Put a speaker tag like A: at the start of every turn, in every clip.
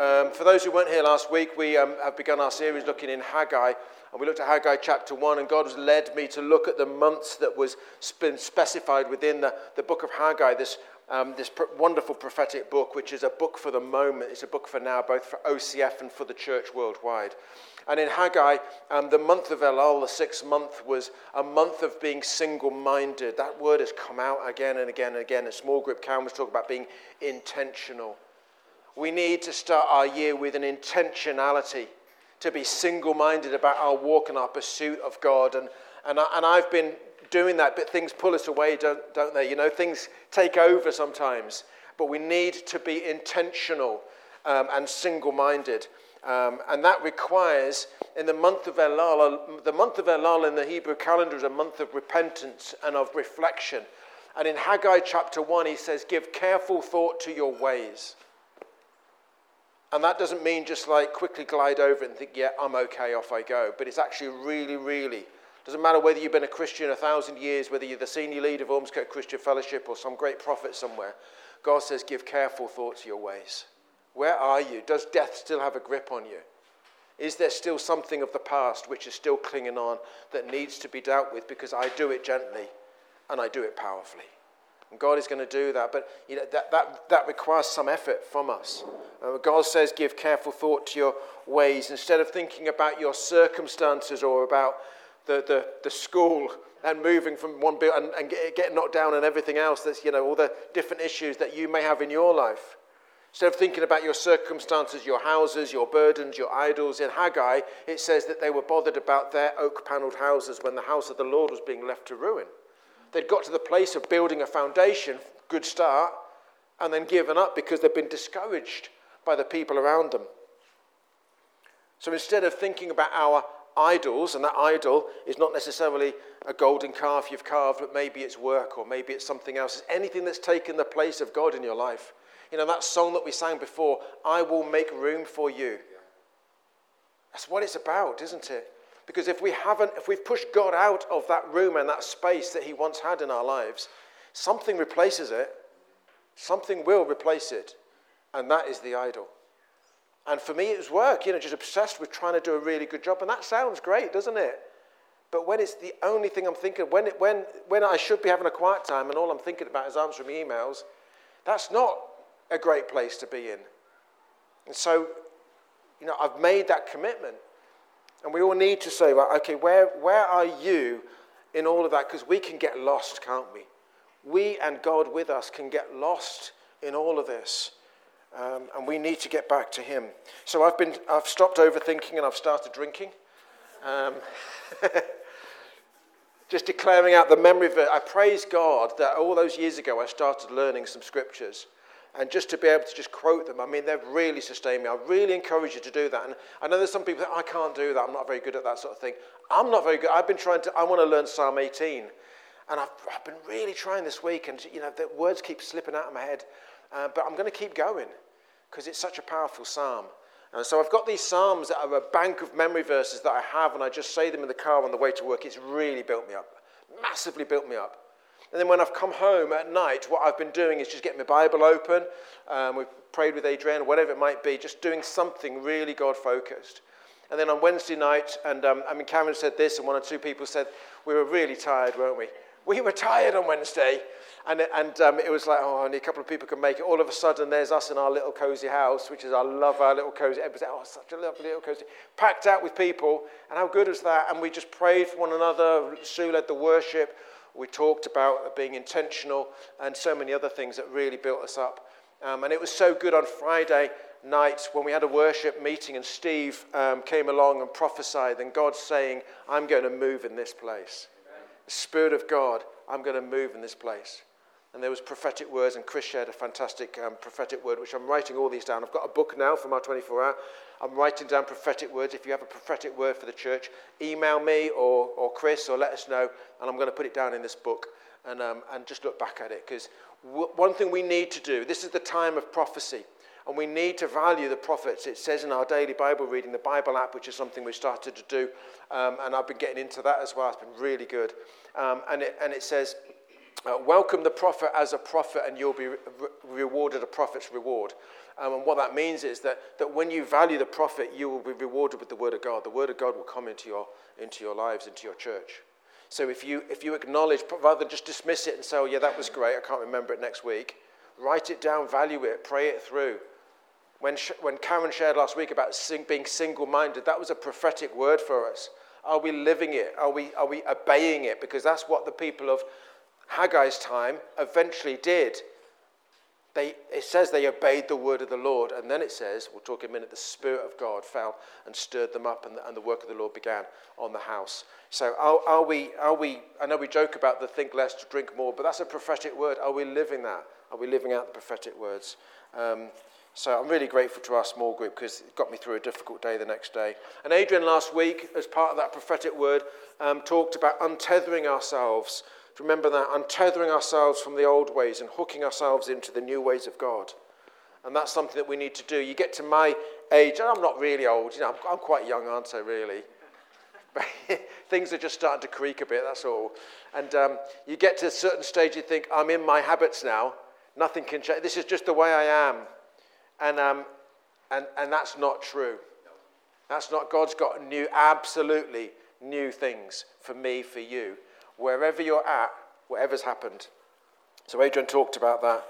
A: Um, for those who weren't here last week, we um, have begun our series looking in Haggai, and we looked at Haggai chapter 1, and God has led me to look at the months that was been specified within the, the book of Haggai, this, um, this pr- wonderful prophetic book, which is a book for the moment. It's a book for now, both for OCF and for the church worldwide. And in Haggai, um, the month of Elul, the sixth month, was a month of being single minded. That word has come out again and again and again. A small group count was talking about being intentional. We need to start our year with an intentionality to be single minded about our walk and our pursuit of God. And, and, I, and I've been doing that, but things pull us away, don't, don't they? You know, things take over sometimes, but we need to be intentional um, and single minded. Um, and that requires, in the month of Elul, the month of Elul in the Hebrew calendar is a month of repentance and of reflection. And in Haggai chapter 1, he says, Give careful thought to your ways. And that doesn't mean just like quickly glide over it and think, yeah, I'm okay, off I go. But it's actually really, really, doesn't matter whether you've been a Christian a thousand years, whether you're the senior leader of Ormskirk Christian Fellowship or some great prophet somewhere. God says, give careful thought to your ways. Where are you? Does death still have a grip on you? Is there still something of the past which is still clinging on that needs to be dealt with because I do it gently and I do it powerfully? And God is going to do that. But you know, that, that, that requires some effort from us. Uh, God says, give careful thought to your ways. Instead of thinking about your circumstances or about the, the, the school and moving from one building and, and getting knocked down and everything else, that's, you know, all the different issues that you may have in your life. Instead of thinking about your circumstances, your houses, your burdens, your idols, in Haggai, it says that they were bothered about their oak paneled houses when the house of the Lord was being left to ruin. They'd got to the place of building a foundation, good start, and then given up because they'd been discouraged by the people around them. So instead of thinking about our idols, and that idol is not necessarily a golden calf you've carved, but maybe it's work or maybe it's something else. It's anything that's taken the place of God in your life. You know, that song that we sang before, I will make room for you. That's what it's about, isn't it? Because if we haven't, if we've pushed God out of that room and that space that He once had in our lives, something replaces it. Something will replace it. And that is the idol. And for me, it was work, you know, just obsessed with trying to do a really good job. And that sounds great, doesn't it? But when it's the only thing I'm thinking, when, it, when, when I should be having a quiet time and all I'm thinking about is answering emails, that's not a great place to be in. And so, you know, I've made that commitment. And we all need to say, well, okay, where, where are you in all of that? Because we can get lost, can't we? We and God with us can get lost in all of this. Um, and we need to get back to Him. So I've, been, I've stopped overthinking and I've started drinking. Um, just declaring out the memory of it. I praise God that all those years ago I started learning some scriptures and just to be able to just quote them, I mean, they've really sustained me. I really encourage you to do that. And I know there's some people that I can't do that. I'm not very good at that sort of thing. I'm not very good. I've been trying to, I want to learn Psalm 18. And I've, I've been really trying this week. And, you know, the words keep slipping out of my head. Uh, but I'm going to keep going because it's such a powerful psalm. And so I've got these psalms that are a bank of memory verses that I have, and I just say them in the car on the way to work. It's really built me up, massively built me up. And then when I've come home at night, what I've been doing is just getting my Bible open. Um, we've prayed with Adrian, whatever it might be, just doing something really God focused. And then on Wednesday night, and um, I mean, Cameron said this, and one or two people said, We were really tired, weren't we? We were tired on Wednesday. And, and um, it was like, oh, only a couple of people can make it. All of a sudden, there's us in our little cozy house, which is, I love our little cozy. Everybody said, oh, such a lovely little cozy. Packed out with people. And how good is that? And we just prayed for one another. Sue led the worship. We talked about being intentional and so many other things that really built us up. Um, and it was so good on Friday night when we had a worship meeting and Steve um, came along and prophesied, and God saying, I'm going to move in this place. The Spirit of God, I'm going to move in this place. And there was prophetic words, and Chris shared a fantastic um, prophetic word, which I'm writing all these down. I've got a book now from our 24 hour. I'm writing down prophetic words. If you have a prophetic word for the church, email me or, or Chris or let us know, and I'm going to put it down in this book and, um, and just look back at it. Because w- one thing we need to do, this is the time of prophecy, and we need to value the prophets. It says in our daily Bible reading, the Bible app, which is something we started to do, um, and I've been getting into that as well. It's been really good. Um, and, it, and it says, uh, welcome the prophet as a prophet, and you'll be re- rewarded a prophet's reward. Um, and what that means is that, that when you value the prophet, you will be rewarded with the word of God. The word of God will come into your, into your lives, into your church. So if you, if you acknowledge, rather than just dismiss it and say, oh, yeah, that was great, I can't remember it next week, write it down, value it, pray it through. When, when Karen shared last week about sing, being single minded, that was a prophetic word for us. Are we living it? Are we, are we obeying it? Because that's what the people of Haggai's time eventually did. They, it says they obeyed the word of the Lord, and then it says, we'll talk in a minute, the Spirit of God fell and stirred them up, and the, and the work of the Lord began on the house. So, are, are, we, are we, I know we joke about the think less to drink more, but that's a prophetic word. Are we living that? Are we living out the prophetic words? Um, so, I'm really grateful to our small group because it got me through a difficult day the next day. And Adrian last week, as part of that prophetic word, um, talked about untethering ourselves remember that, untethering ourselves from the old ways and hooking ourselves into the new ways of God. And that's something that we need to do. You get to my age, and I'm not really old, you know, I'm, I'm quite young, aren't I, really? But things are just starting to creak a bit, that's all. And um, you get to a certain stage, you think, I'm in my habits now. Nothing can change. This is just the way I am. And, um, and, and that's not true. That's not, God's got new, absolutely new things for me, for you wherever you're at, whatever's happened. So Adrian talked about that.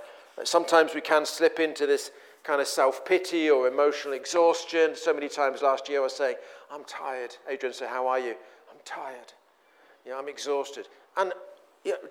A: Sometimes we can slip into this kind of self pity or emotional exhaustion. So many times last year I was saying, I'm tired. Adrian said, How are you? I'm tired. Yeah, I'm exhausted. And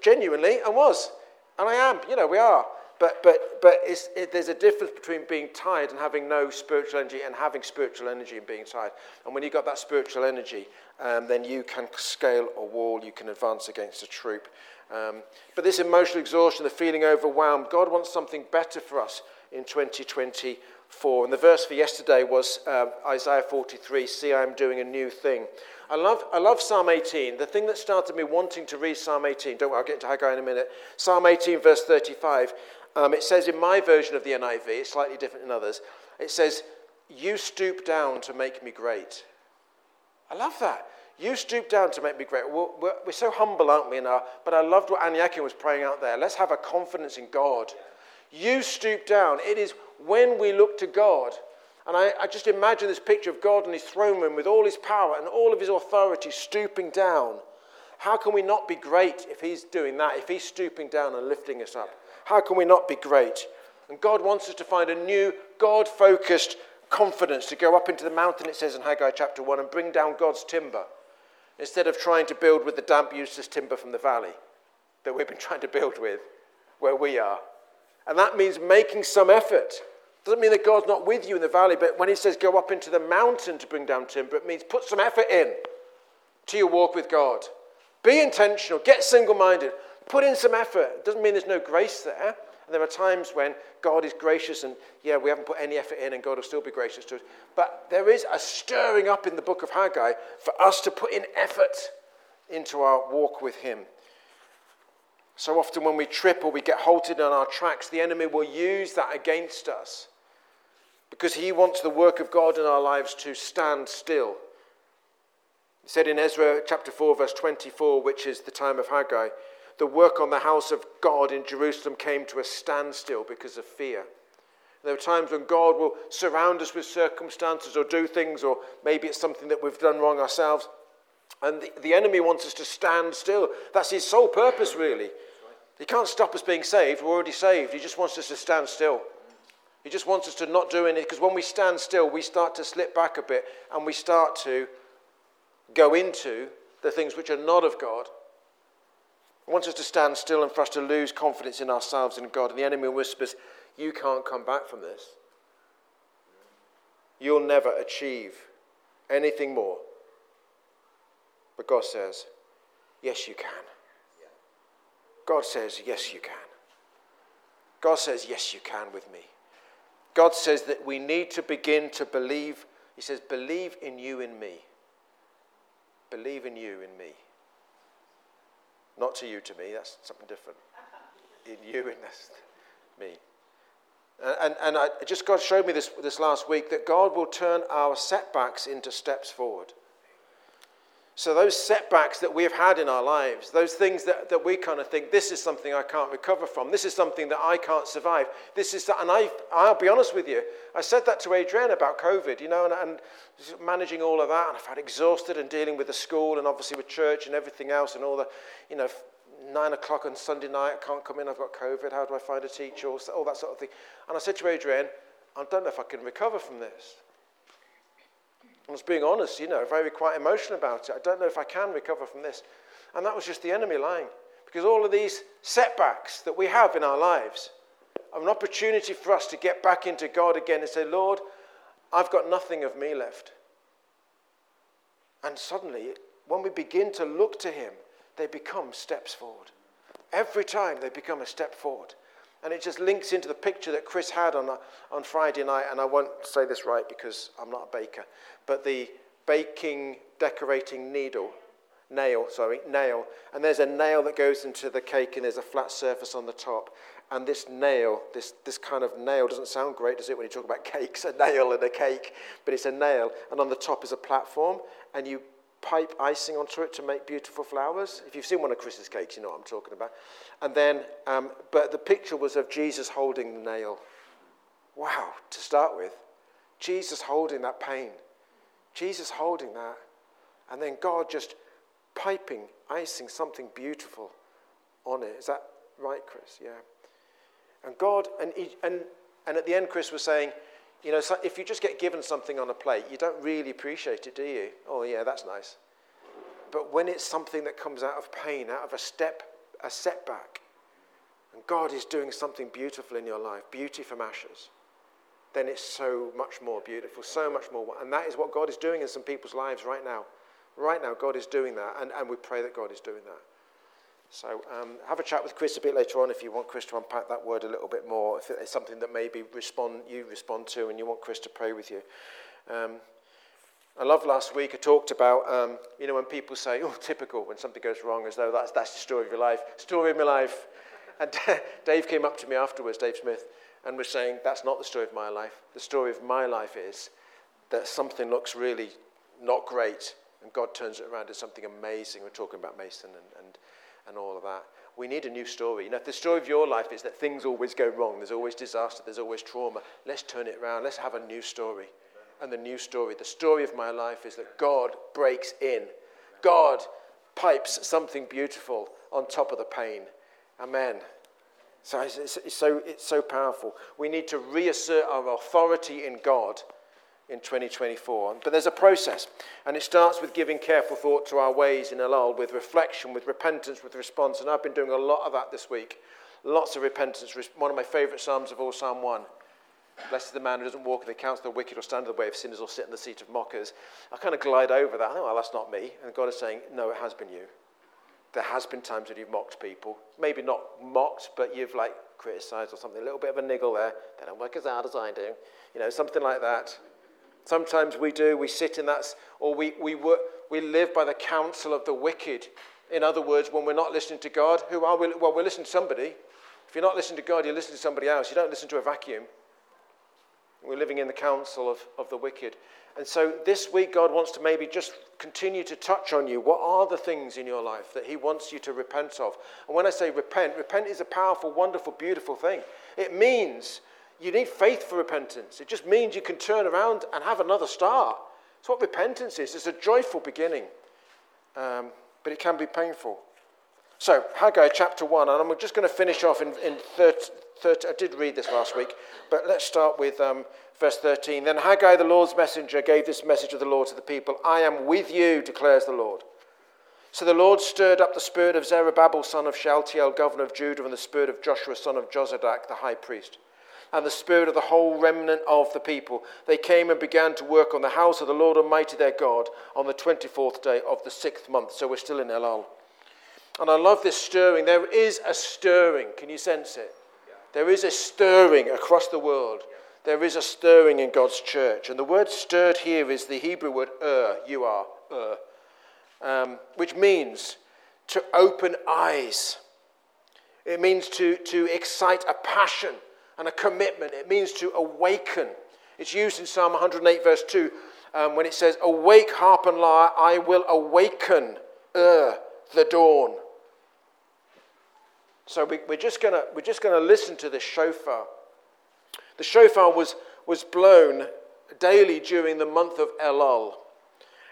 A: genuinely, I was. And I am. You know, we are. But, but, but it, there's a difference between being tired and having no spiritual energy and having spiritual energy and being tired. And when you've got that spiritual energy, um, then you can scale a wall, you can advance against a troop. Um, but this emotional exhaustion, the feeling overwhelmed, God wants something better for us in 2024. And the verse for yesterday was uh, Isaiah 43 See, I am doing a new thing. I love, I love Psalm 18. The thing that started me wanting to read Psalm 18, don't worry, I'll get into Haggai in a minute. Psalm 18, verse 35. Um, it says in my version of the NIV, it's slightly different than others, it says, You stoop down to make me great. I love that. You stoop down to make me great. We're, we're, we're so humble, aren't we? In our, but I loved what Annie Akin was praying out there. Let's have a confidence in God. You stoop down. It is when we look to God. And I, I just imagine this picture of God in his throne room with all his power and all of his authority stooping down. How can we not be great if he's doing that, if he's stooping down and lifting us up? How can we not be great? And God wants us to find a new, God focused confidence to go up into the mountain, it says in Haggai chapter 1, and bring down God's timber instead of trying to build with the damp, useless timber from the valley that we've been trying to build with where we are. And that means making some effort. Doesn't mean that God's not with you in the valley, but when He says go up into the mountain to bring down timber, it means put some effort in to your walk with God. Be intentional, get single minded, Put in some effort. It doesn't mean there's no grace there. And there are times when God is gracious, and yeah, we haven't put any effort in, and God will still be gracious to us. But there is a stirring up in the book of Haggai for us to put in effort into our walk with Him. So often, when we trip or we get halted on our tracks, the enemy will use that against us because he wants the work of God in our lives to stand still. He said in Ezra chapter 4, verse 24, which is the time of Haggai, the work on the house of God in Jerusalem came to a standstill because of fear. There are times when God will surround us with circumstances or do things, or maybe it's something that we've done wrong ourselves. And the, the enemy wants us to stand still. That's his sole purpose, really. He can't stop us being saved. We're already saved. He just wants us to stand still. He just wants us to not do anything. Because when we stand still, we start to slip back a bit and we start to go into the things which are not of God wants us to stand still and for us to lose confidence in ourselves and God. And the enemy whispers, You can't come back from this. You'll never achieve anything more. But God says, Yes, you can. God says, Yes, you can. God says, Yes, you can with me. God says that we need to begin to believe. He says, Believe in you in me. Believe in you in me. Not to you, to me, that's something different. In you, in this, me. And, and, I, just God showed me this, this last week that God will turn our setbacks into steps forward. So, those setbacks that we've had in our lives, those things that, that we kind of think, this is something I can't recover from, this is something that I can't survive, this is, and I, I'll be honest with you, I said that to Adrienne about COVID, you know, and, and managing all of that, and I felt exhausted and dealing with the school and obviously with church and everything else, and all the, you know, nine o'clock on Sunday night, I can't come in, I've got COVID, how do I find a teacher, all that sort of thing. And I said to Adrienne, I don't know if I can recover from this. I was being honest, you know, very quite emotional about it. I don't know if I can recover from this. And that was just the enemy lying. Because all of these setbacks that we have in our lives are an opportunity for us to get back into God again and say, Lord, I've got nothing of me left. And suddenly, when we begin to look to Him, they become steps forward. Every time they become a step forward. And it just links into the picture that Chris had on, uh, on Friday night. And I won't say this right because I'm not a baker, but the baking decorating needle, nail, sorry, nail. And there's a nail that goes into the cake and there's a flat surface on the top. And this nail, this, this kind of nail, doesn't sound great, does it, when you talk about cakes? A nail and a cake, but it's a nail. And on the top is a platform. And you pipe icing onto it to make beautiful flowers. If you've seen one of Chris's cakes, you know what I'm talking about. And then, um, but the picture was of Jesus holding the nail. Wow, to start with. Jesus holding that pain. Jesus holding that. And then God just piping, icing something beautiful on it. Is that right, Chris? Yeah. And God, and, he, and, and at the end, Chris was saying, you know, if you just get given something on a plate, you don't really appreciate it, do you? Oh, yeah, that's nice. But when it's something that comes out of pain, out of a step, a setback, and God is doing something beautiful in your life, beauty from ashes, then it's so much more beautiful, so much more. And that is what God is doing in some people's lives right now. Right now, God is doing that, and, and we pray that God is doing that. So um, have a chat with Chris a bit later on if you want Chris to unpack that word a little bit more. If it's something that maybe respond you respond to and you want Chris to pray with you. Um, I love last week I talked about um, you know when people say oh typical when something goes wrong as though that's that's the story of your life story of my life. And Dave came up to me afterwards, Dave Smith, and was saying that's not the story of my life. The story of my life is that something looks really not great and God turns it around to something amazing. We're talking about Mason and, and and all of that. We need a new story. You know, if the story of your life is that things always go wrong, there's always disaster, there's always trauma, let's turn it around. Let's have a new story. And the new story, the story of my life is that God breaks in. God pipes something beautiful on top of the pain. Amen. So it's, it's, so, it's so powerful. We need to reassert our authority in God in 2024. But there's a process, and it starts with giving careful thought to our ways in Elul, with reflection, with repentance, with response. And I've been doing a lot of that this week. Lots of repentance. One of my favourite Psalms of all, Psalm 1. Blessed is the man who doesn't walk in the counsel of the wicked or stand in the way of sinners or sit in the seat of mockers. I kind of glide over that. Oh, well, that's not me. And God is saying, no, it has been you. There has been times when you've mocked people. Maybe not mocked, but you've like criticised or something. A little bit of a niggle there. They don't work as hard as I do. You know, something like that. Sometimes we do, we sit in that, or we, we, we live by the counsel of the wicked. In other words, when we're not listening to God, who are we? Well, we're listening to somebody. If you're not listening to God, you're listening to somebody else. You don't listen to a vacuum. We're living in the counsel of, of the wicked. And so this week, God wants to maybe just continue to touch on you. What are the things in your life that He wants you to repent of? And when I say repent, repent is a powerful, wonderful, beautiful thing. It means you need faith for repentance. It just means you can turn around and have another start. That's what repentance is. It's a joyful beginning, um, but it can be painful. So, Haggai chapter 1, and I'm just going to finish off in, in 30, 30, I did read this last week, but let's start with um, verse 13. Then Haggai, the Lord's messenger, gave this message of the Lord to the people I am with you, declares the Lord. So the Lord stirred up the spirit of Zerubbabel, son of Shealtiel, governor of Judah, and the spirit of Joshua, son of Jozadak, the high priest and the spirit of the whole remnant of the people. They came and began to work on the house of the Lord Almighty their God on the 24th day of the sixth month. So we're still in Elul. And I love this stirring. There is a stirring. Can you sense it? There is a stirring across the world. There is a stirring in God's church. And the word stirred here is the Hebrew word ur, you are, ur, um, which means to open eyes. It means to, to excite a passion and a commitment. It means to awaken. It's used in Psalm 108, verse 2. um, when it says, Awake, harp and lyre, I will awaken er, the dawn. So we, are just going we're just going to listen to the shofar. The shofar was, was blown daily during the month of Elul,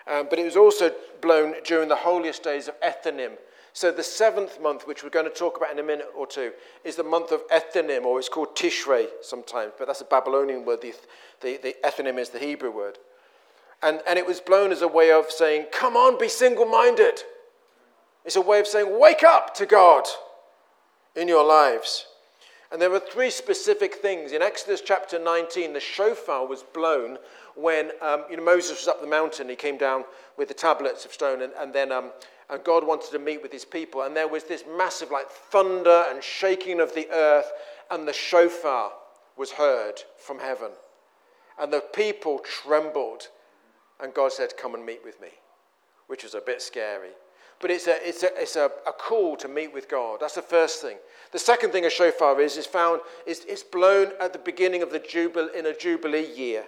A: um, but it was also blown during the holiest days of Ethanim. So the seventh month, which we're going to talk about in a minute or two, is the month of Ethanim, or it's called Tishrei sometimes, but that's a Babylonian word. The, the, the Ethanim is the Hebrew word. And, and it was blown as a way of saying, Come on, be single minded. It's a way of saying, Wake up to God in your lives. And there are three specific things. In Exodus chapter 19, the shofar was blown when um, you know, Moses was up the mountain. He came down with the tablets of stone, and, and then um, and God wanted to meet with his people. And there was this massive, like, thunder and shaking of the earth, and the shofar was heard from heaven. And the people trembled and God said, Come and meet with me, which was a bit scary. But it's, a, it's, a, it's a, a call to meet with God. That's the first thing. The second thing a shofar is, is found, is it's blown at the beginning of the jubilee, in a jubilee year.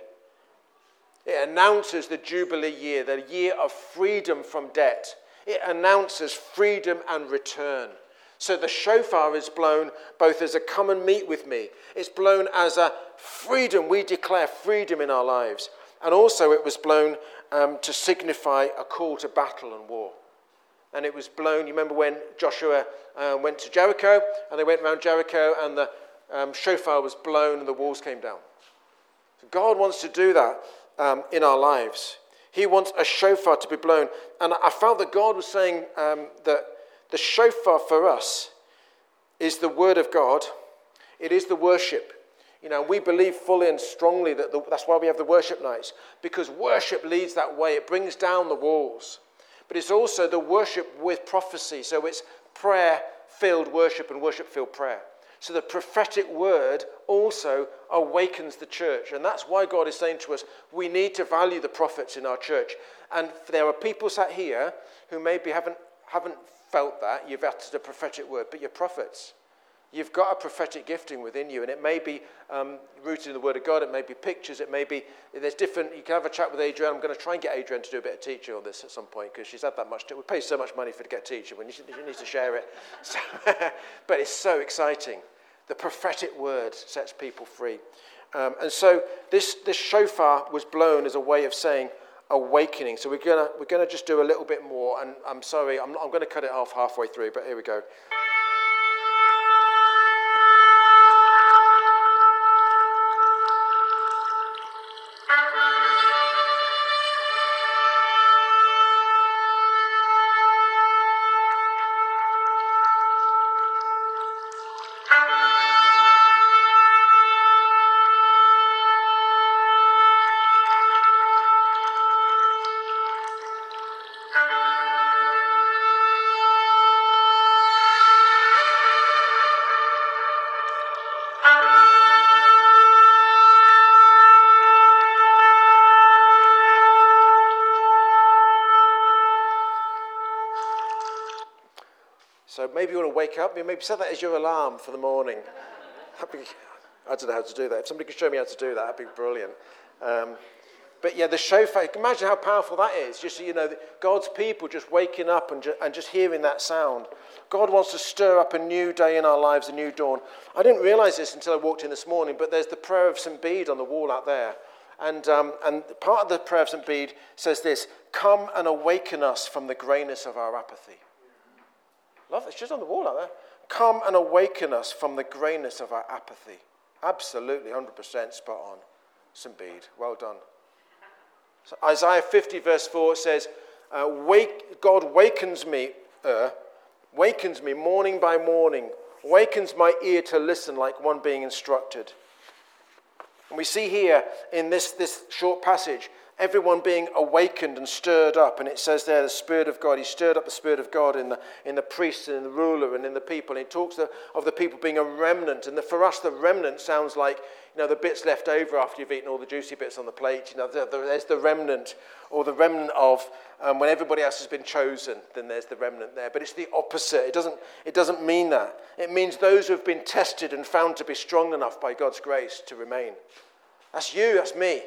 A: It announces the jubilee year, the year of freedom from debt. It announces freedom and return. So the shofar is blown both as a come and meet with me. It's blown as a freedom. We declare freedom in our lives. And also, it was blown um, to signify a call to battle and war. And it was blown, you remember when Joshua uh, went to Jericho, and they went around Jericho, and the um, shofar was blown, and the walls came down. God wants to do that um, in our lives. He wants a shofar to be blown. And I felt that God was saying um, that the shofar for us is the word of God, it is the worship. You know, we believe fully and strongly that the, that's why we have the worship nights, because worship leads that way. It brings down the walls. But it's also the worship with prophecy. So it's prayer filled worship and worship filled prayer. So the prophetic word also awakens the church. And that's why God is saying to us, we need to value the prophets in our church. And there are people sat here who maybe haven't, haven't felt that. You've uttered a prophetic word, but you're prophets. You've got a prophetic gifting within you, and it may be um, rooted in the Word of God. It may be pictures. It may be there's different. You can have a chat with Adrienne. I'm going to try and get Adrienne to do a bit of teaching on this at some point because she's had that much. To, we pay so much money for to get a teacher when she, needs to share it. So, but it's so exciting. The prophetic word sets people free, um, and so this this shofar was blown as a way of saying awakening. So we're gonna we're gonna just do a little bit more. And I'm sorry, I'm, I'm going to cut it off halfway through, but here we go. Maybe you want to wake up. Maybe set that as your alarm for the morning. Be, I don't know how to do that. If somebody could show me how to do that, that'd be brilliant. Um, but yeah, the shofar, imagine how powerful that is. Just, you know, God's people just waking up and, ju- and just hearing that sound. God wants to stir up a new day in our lives, a new dawn. I didn't realize this until I walked in this morning, but there's the prayer of St. Bede on the wall out there. And, um, and part of the prayer of St. Bede says this Come and awaken us from the greyness of our apathy. Love, it's just on the wall out there. Come and awaken us from the greyness of our apathy. Absolutely, 100% spot on. St. Bede, well done. So Isaiah 50, verse 4 says, uh, Wake, God wakens me, uh, wakens me morning by morning, wakens my ear to listen like one being instructed. And we see here in this, this short passage everyone being awakened and stirred up. And it says there, the Spirit of God. He stirred up the Spirit of God in the, in the priests and in the ruler and in the people. And he talks of, of the people being a remnant. And the, for us, the remnant sounds like, you know, the bits left over after you've eaten all the juicy bits on the plate. You know, the, the, there's the remnant, or the remnant of um, when everybody else has been chosen, then there's the remnant there. But it's the opposite. It doesn't, it doesn't mean that. It means those who have been tested and found to be strong enough by God's grace to remain. That's you, that's me.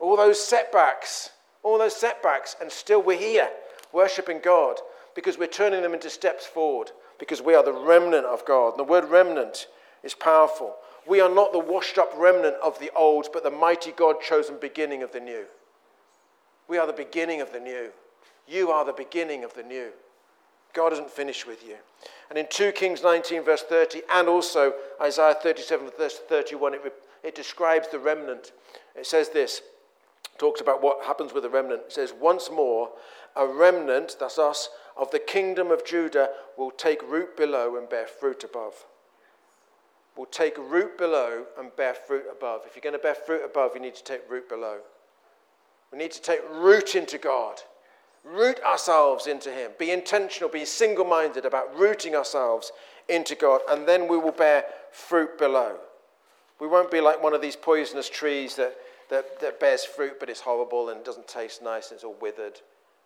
A: All those setbacks, all those setbacks, and still we're here worshiping God because we're turning them into steps forward because we are the remnant of God. And the word remnant is powerful. We are not the washed up remnant of the old, but the mighty God chosen beginning of the new. We are the beginning of the new. You are the beginning of the new. God isn't finished with you. And in 2 Kings 19, verse 30, and also Isaiah 37, verse 31, it, it describes the remnant. It says this, talks about what happens with the remnant. It says, Once more, a remnant, that's us, of the kingdom of Judah will take root below and bear fruit above. Will take root below and bear fruit above. If you're going to bear fruit above, you need to take root below. We need to take root into God. Root ourselves into Him. Be intentional, be single minded about rooting ourselves into God, and then we will bear fruit below. We won't be like one of these poisonous trees that, that, that bears fruit but it's horrible and doesn't taste nice and it's all withered.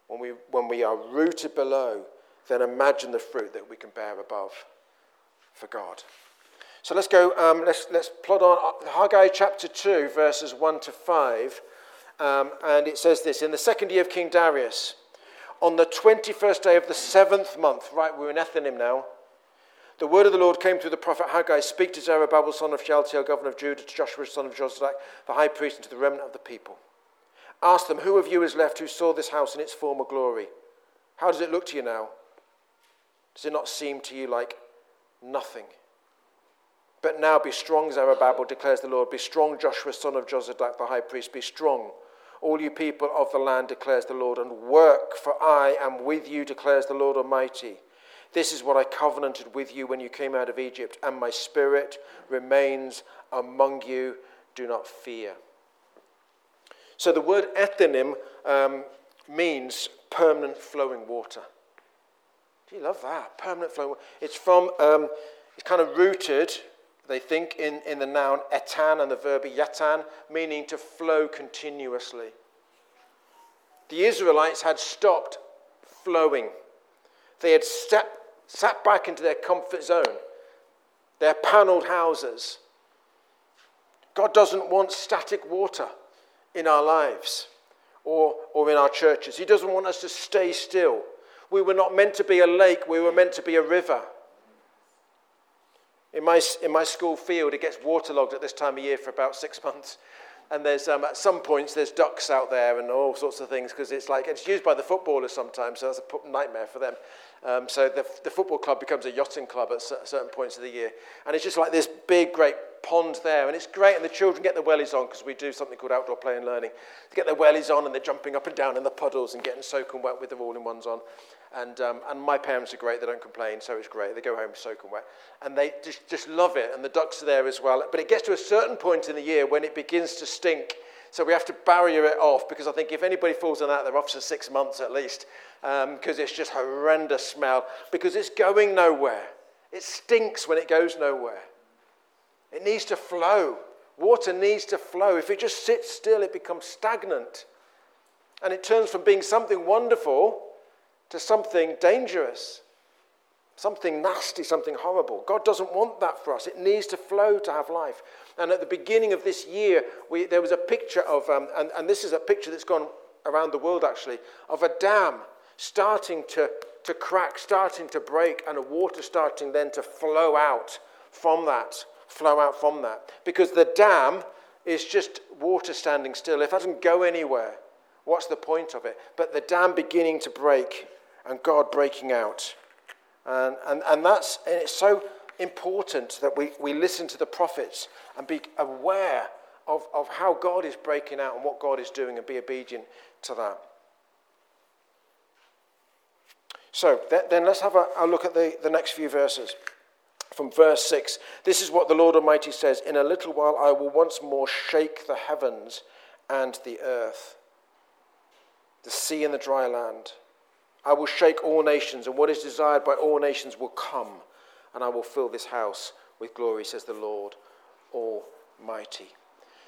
A: When we, when we are rooted below, then imagine the fruit that we can bear above for God. So let's go, um, let's, let's plot on uh, Haggai chapter 2, verses 1 to 5. Um, and it says this In the second year of King Darius, on the 21st day of the seventh month, right, we're in Ethanim now, the word of the Lord came through the prophet Haggai Speak to Zerubbabel, son of Shealtiel, governor of Judah, to Joshua, son of Jozadak, the high priest, and to the remnant of the people. Ask them, Who of you is left who saw this house in its former glory? How does it look to you now? Does it not seem to you like nothing? But now be strong, Zerubbabel, declares the Lord. Be strong, Joshua, son of Jozadak, the high priest. Be strong, all you people of the land, declares the Lord, and work, for I am with you, declares the Lord Almighty. This is what I covenanted with you when you came out of Egypt, and my spirit remains among you. Do not fear. So the word ethanim um, means permanent flowing water. Do you love that? Permanent flowing water. It's from, um, it's kind of rooted, they think, in, in the noun etan and the verb yatan, meaning to flow continuously. The Israelites had stopped flowing. They had stepped, sat back into their comfort zone, their panelled houses. God doesn't want static water in our lives or, or in our churches. He doesn't want us to stay still. We were not meant to be a lake, we were meant to be a river. In my, in my school field, it gets waterlogged at this time of year for about six months. And there's, um, at some points, there's ducks out there and all sorts of things because it's like, it's used by the footballers sometimes, so that's a nightmare for them. Um, so the, the football club becomes a yachting club at certain points of the year. And it's just like this big, great pond there. And it's great, and the children get their wellies on because we do something called outdoor play and learning. They get their wellies on, and they're jumping up and down in the puddles and getting soaking wet with their all in ones on. And, um, and my parents are great, they don't complain, so it's great. They go home soaking wet. And they just, just love it, and the ducks are there as well. But it gets to a certain point in the year when it begins to stink. So we have to barrier it off because I think if anybody falls on that, they're off for six months at least because um, it's just horrendous smell because it's going nowhere. It stinks when it goes nowhere. It needs to flow. Water needs to flow. If it just sits still, it becomes stagnant. And it turns from being something wonderful to something dangerous, something nasty, something horrible. God doesn't want that for us. It needs to flow to have life. And at the beginning of this year, we, there was a picture of, um, and, and this is a picture that's gone around the world actually, of a dam starting to, to crack, starting to break, and a water starting then to flow out from that, flow out from that. Because the dam is just water standing still. If it doesn't go anywhere, what's the point of it? But the dam beginning to break and God breaking out. And, and, and that's, and it's so important that we, we listen to the prophets and be aware of, of how God is breaking out and what God is doing and be obedient to that. So then let's have a, a look at the, the next few verses. From verse 6 This is what the Lord Almighty says In a little while I will once more shake the heavens and the earth, the sea and the dry land. I will shake all nations, and what is desired by all nations will come, and I will fill this house with glory, says the Lord Almighty.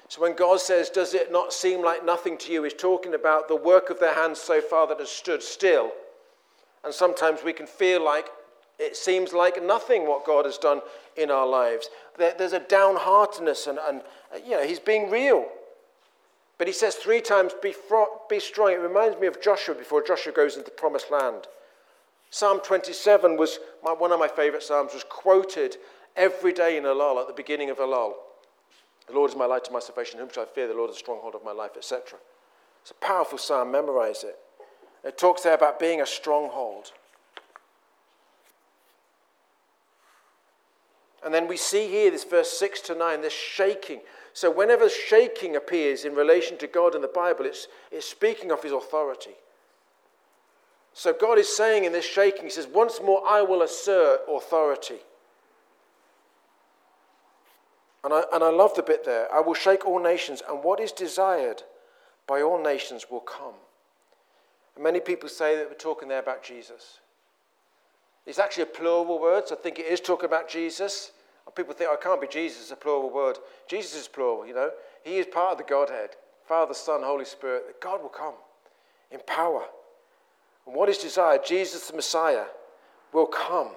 A: So when God says, Does it not seem like nothing to you? He's talking about the work of their hands so far that has stood still and sometimes we can feel like it seems like nothing what God has done in our lives. There's a downheartedness, and, and you know, He's being real. But he says three times, be, fro- be strong. It reminds me of Joshua before Joshua goes into the promised land. Psalm 27 was my, one of my favorite Psalms, was quoted every day in Elul at the beginning of Elul. The Lord is my light to my salvation. Whom shall I fear? The Lord is the stronghold of my life, etc. It's a powerful psalm. Memorize it. It talks there about being a stronghold. And then we see here, this verse 6 to 9, this shaking. So, whenever shaking appears in relation to God in the Bible, it's, it's speaking of his authority. So, God is saying in this shaking, He says, Once more I will assert authority. And I, and I love the bit there. I will shake all nations, and what is desired by all nations will come. And many people say that we're talking there about Jesus. It's actually a plural word, so I think it is talking about Jesus. People think, it can't be Jesus, a plural word. Jesus is plural, you know. He is part of the Godhead Father, Son, Holy Spirit. That God will come in power. And what is desired, Jesus the Messiah, will come.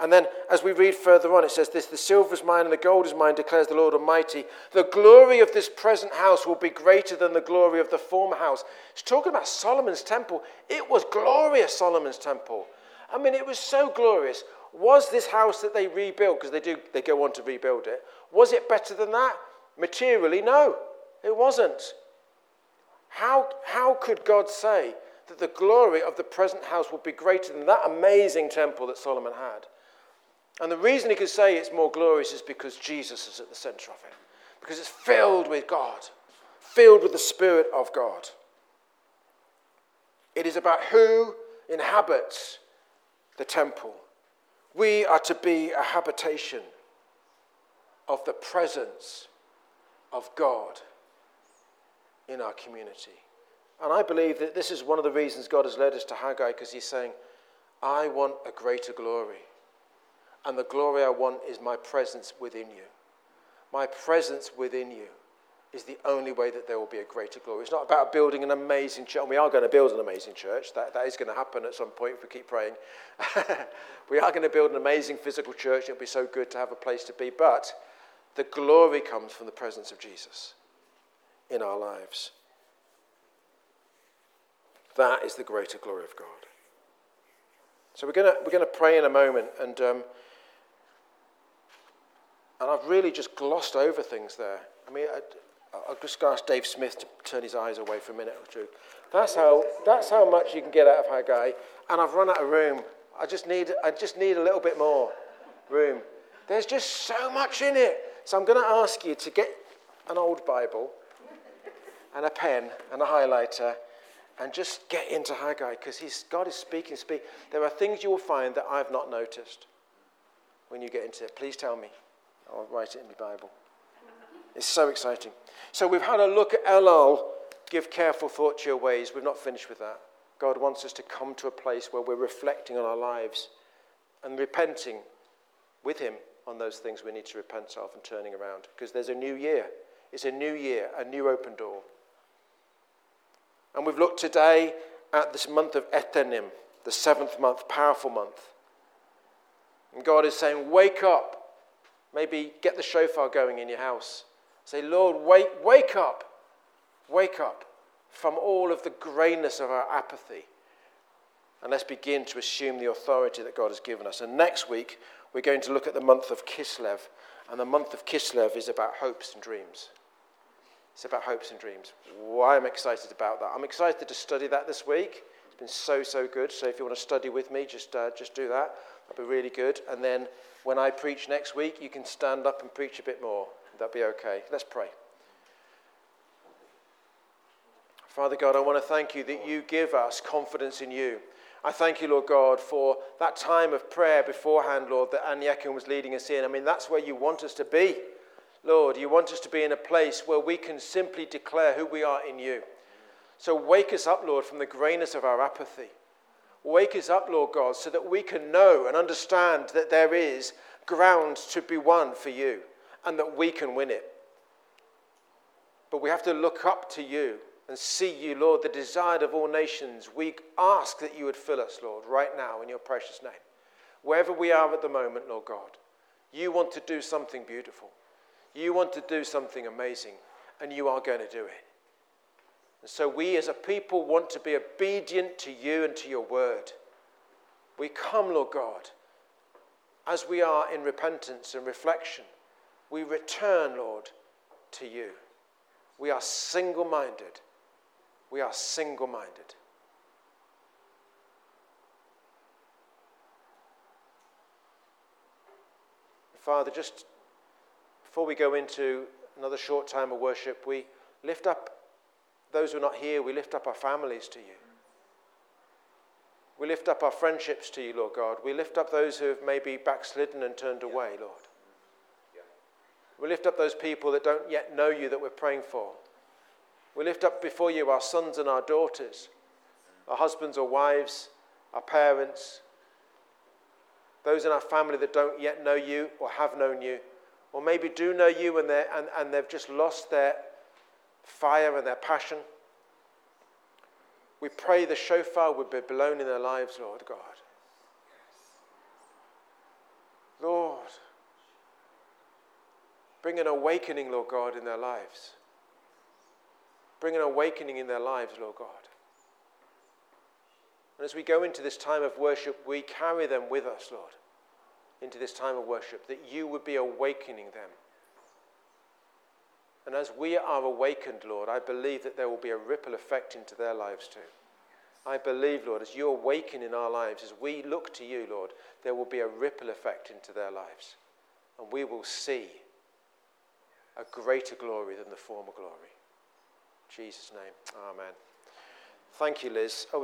A: And then, as we read further on, it says this The silver is mine and the gold is mine, declares the Lord Almighty. The glory of this present house will be greater than the glory of the former house. It's talking about Solomon's temple. It was glorious, Solomon's temple. I mean, it was so glorious. Was this house that they rebuilt, because they do, they go on to rebuild it, was it better than that? Materially, no, it wasn't. How, how could God say that the glory of the present house will be greater than that amazing temple that Solomon had? And the reason he could say it's more glorious is because Jesus is at the center of it, because it's filled with God, filled with the Spirit of God. It is about who inhabits the temple. We are to be a habitation of the presence of God in our community. And I believe that this is one of the reasons God has led us to Haggai because he's saying, I want a greater glory. And the glory I want is my presence within you. My presence within you is the only way that there will be a greater glory. It's not about building an amazing church, we are going to build an amazing church. That, that is going to happen at some point if we keep praying. we are going to build an amazing physical church. It'll be so good to have a place to be. But the glory comes from the presence of Jesus in our lives. That is the greater glory of God. So we're going to, we're going to pray in a moment, and um, and I've really just glossed over things there. I mean, I, I'll just ask Dave Smith to turn his eyes away for a minute or two. That's how, that's how much you can get out of Haggai. And I've run out of room. I just, need, I just need a little bit more room. There's just so much in it. So I'm going to ask you to get an old Bible and a pen and a highlighter and just get into Haggai because God is speaking, speak. There are things you will find that I've not noticed when you get into it. Please tell me. I'll write it in the Bible. It's so exciting. So we've had a look at Elul, give careful thought to your ways. We've not finished with that. God wants us to come to a place where we're reflecting on our lives and repenting with Him on those things we need to repent of and turning around. Because there's a new year. It's a new year, a new open door. And we've looked today at this month of Ethanim, the seventh month, powerful month. And God is saying, Wake up. Maybe get the shofar going in your house. Say, Lord, wake, wake up. Wake up from all of the grayness of our apathy. And let's begin to assume the authority that God has given us. And next week, we're going to look at the month of Kislev. And the month of Kislev is about hopes and dreams. It's about hopes and dreams. Why I'm excited about that. I'm excited to study that this week. It's been so, so good. So if you want to study with me, just, uh, just do that. That'd be really good. And then when I preach next week, you can stand up and preach a bit more. That'd be okay. Let's pray. Father God, I want to thank you that you give us confidence in you. I thank you, Lord God, for that time of prayer beforehand, Lord, that Anyakin was leading us in. I mean, that's where you want us to be. Lord, you want us to be in a place where we can simply declare who we are in you. So wake us up, Lord, from the grayness of our apathy. Wake us up, Lord God, so that we can know and understand that there is ground to be won for you and that we can win it. But we have to look up to you and see you, Lord, the desired of all nations. We ask that you would fill us, Lord, right now in your precious name. Wherever we are at the moment, Lord God, you want to do something beautiful. You want to do something amazing, and you are going to do it. And so we as a people want to be obedient to you and to your word. We come, Lord God, as we are in repentance and reflection. We return, Lord, to you. We are single minded. We are single minded. Father, just before we go into another short time of worship, we lift up those who are not here, we lift up our families to you. We lift up our friendships to you, Lord God. We lift up those who have maybe backslidden and turned away, Lord. We lift up those people that don't yet know you that we're praying for. We lift up before you our sons and our daughters, our husbands or wives, our parents, those in our family that don't yet know you or have known you, or maybe do know you and, and, and they've just lost their fire and their passion. We pray the shofar would be blown in their lives, Lord God. Lord, bring an awakening, Lord God, in their lives. Bring an awakening in their lives, Lord God. And as we go into this time of worship, we carry them with us, Lord, into this time of worship, that you would be awakening them. And as we are awakened, Lord, I believe that there will be a ripple effect into their lives too. I believe, Lord, as you awaken in our lives, as we look to you, Lord, there will be a ripple effect into their lives. And we will see a greater glory than the former glory. In Jesus' name, amen. Thank you, Liz. Oh,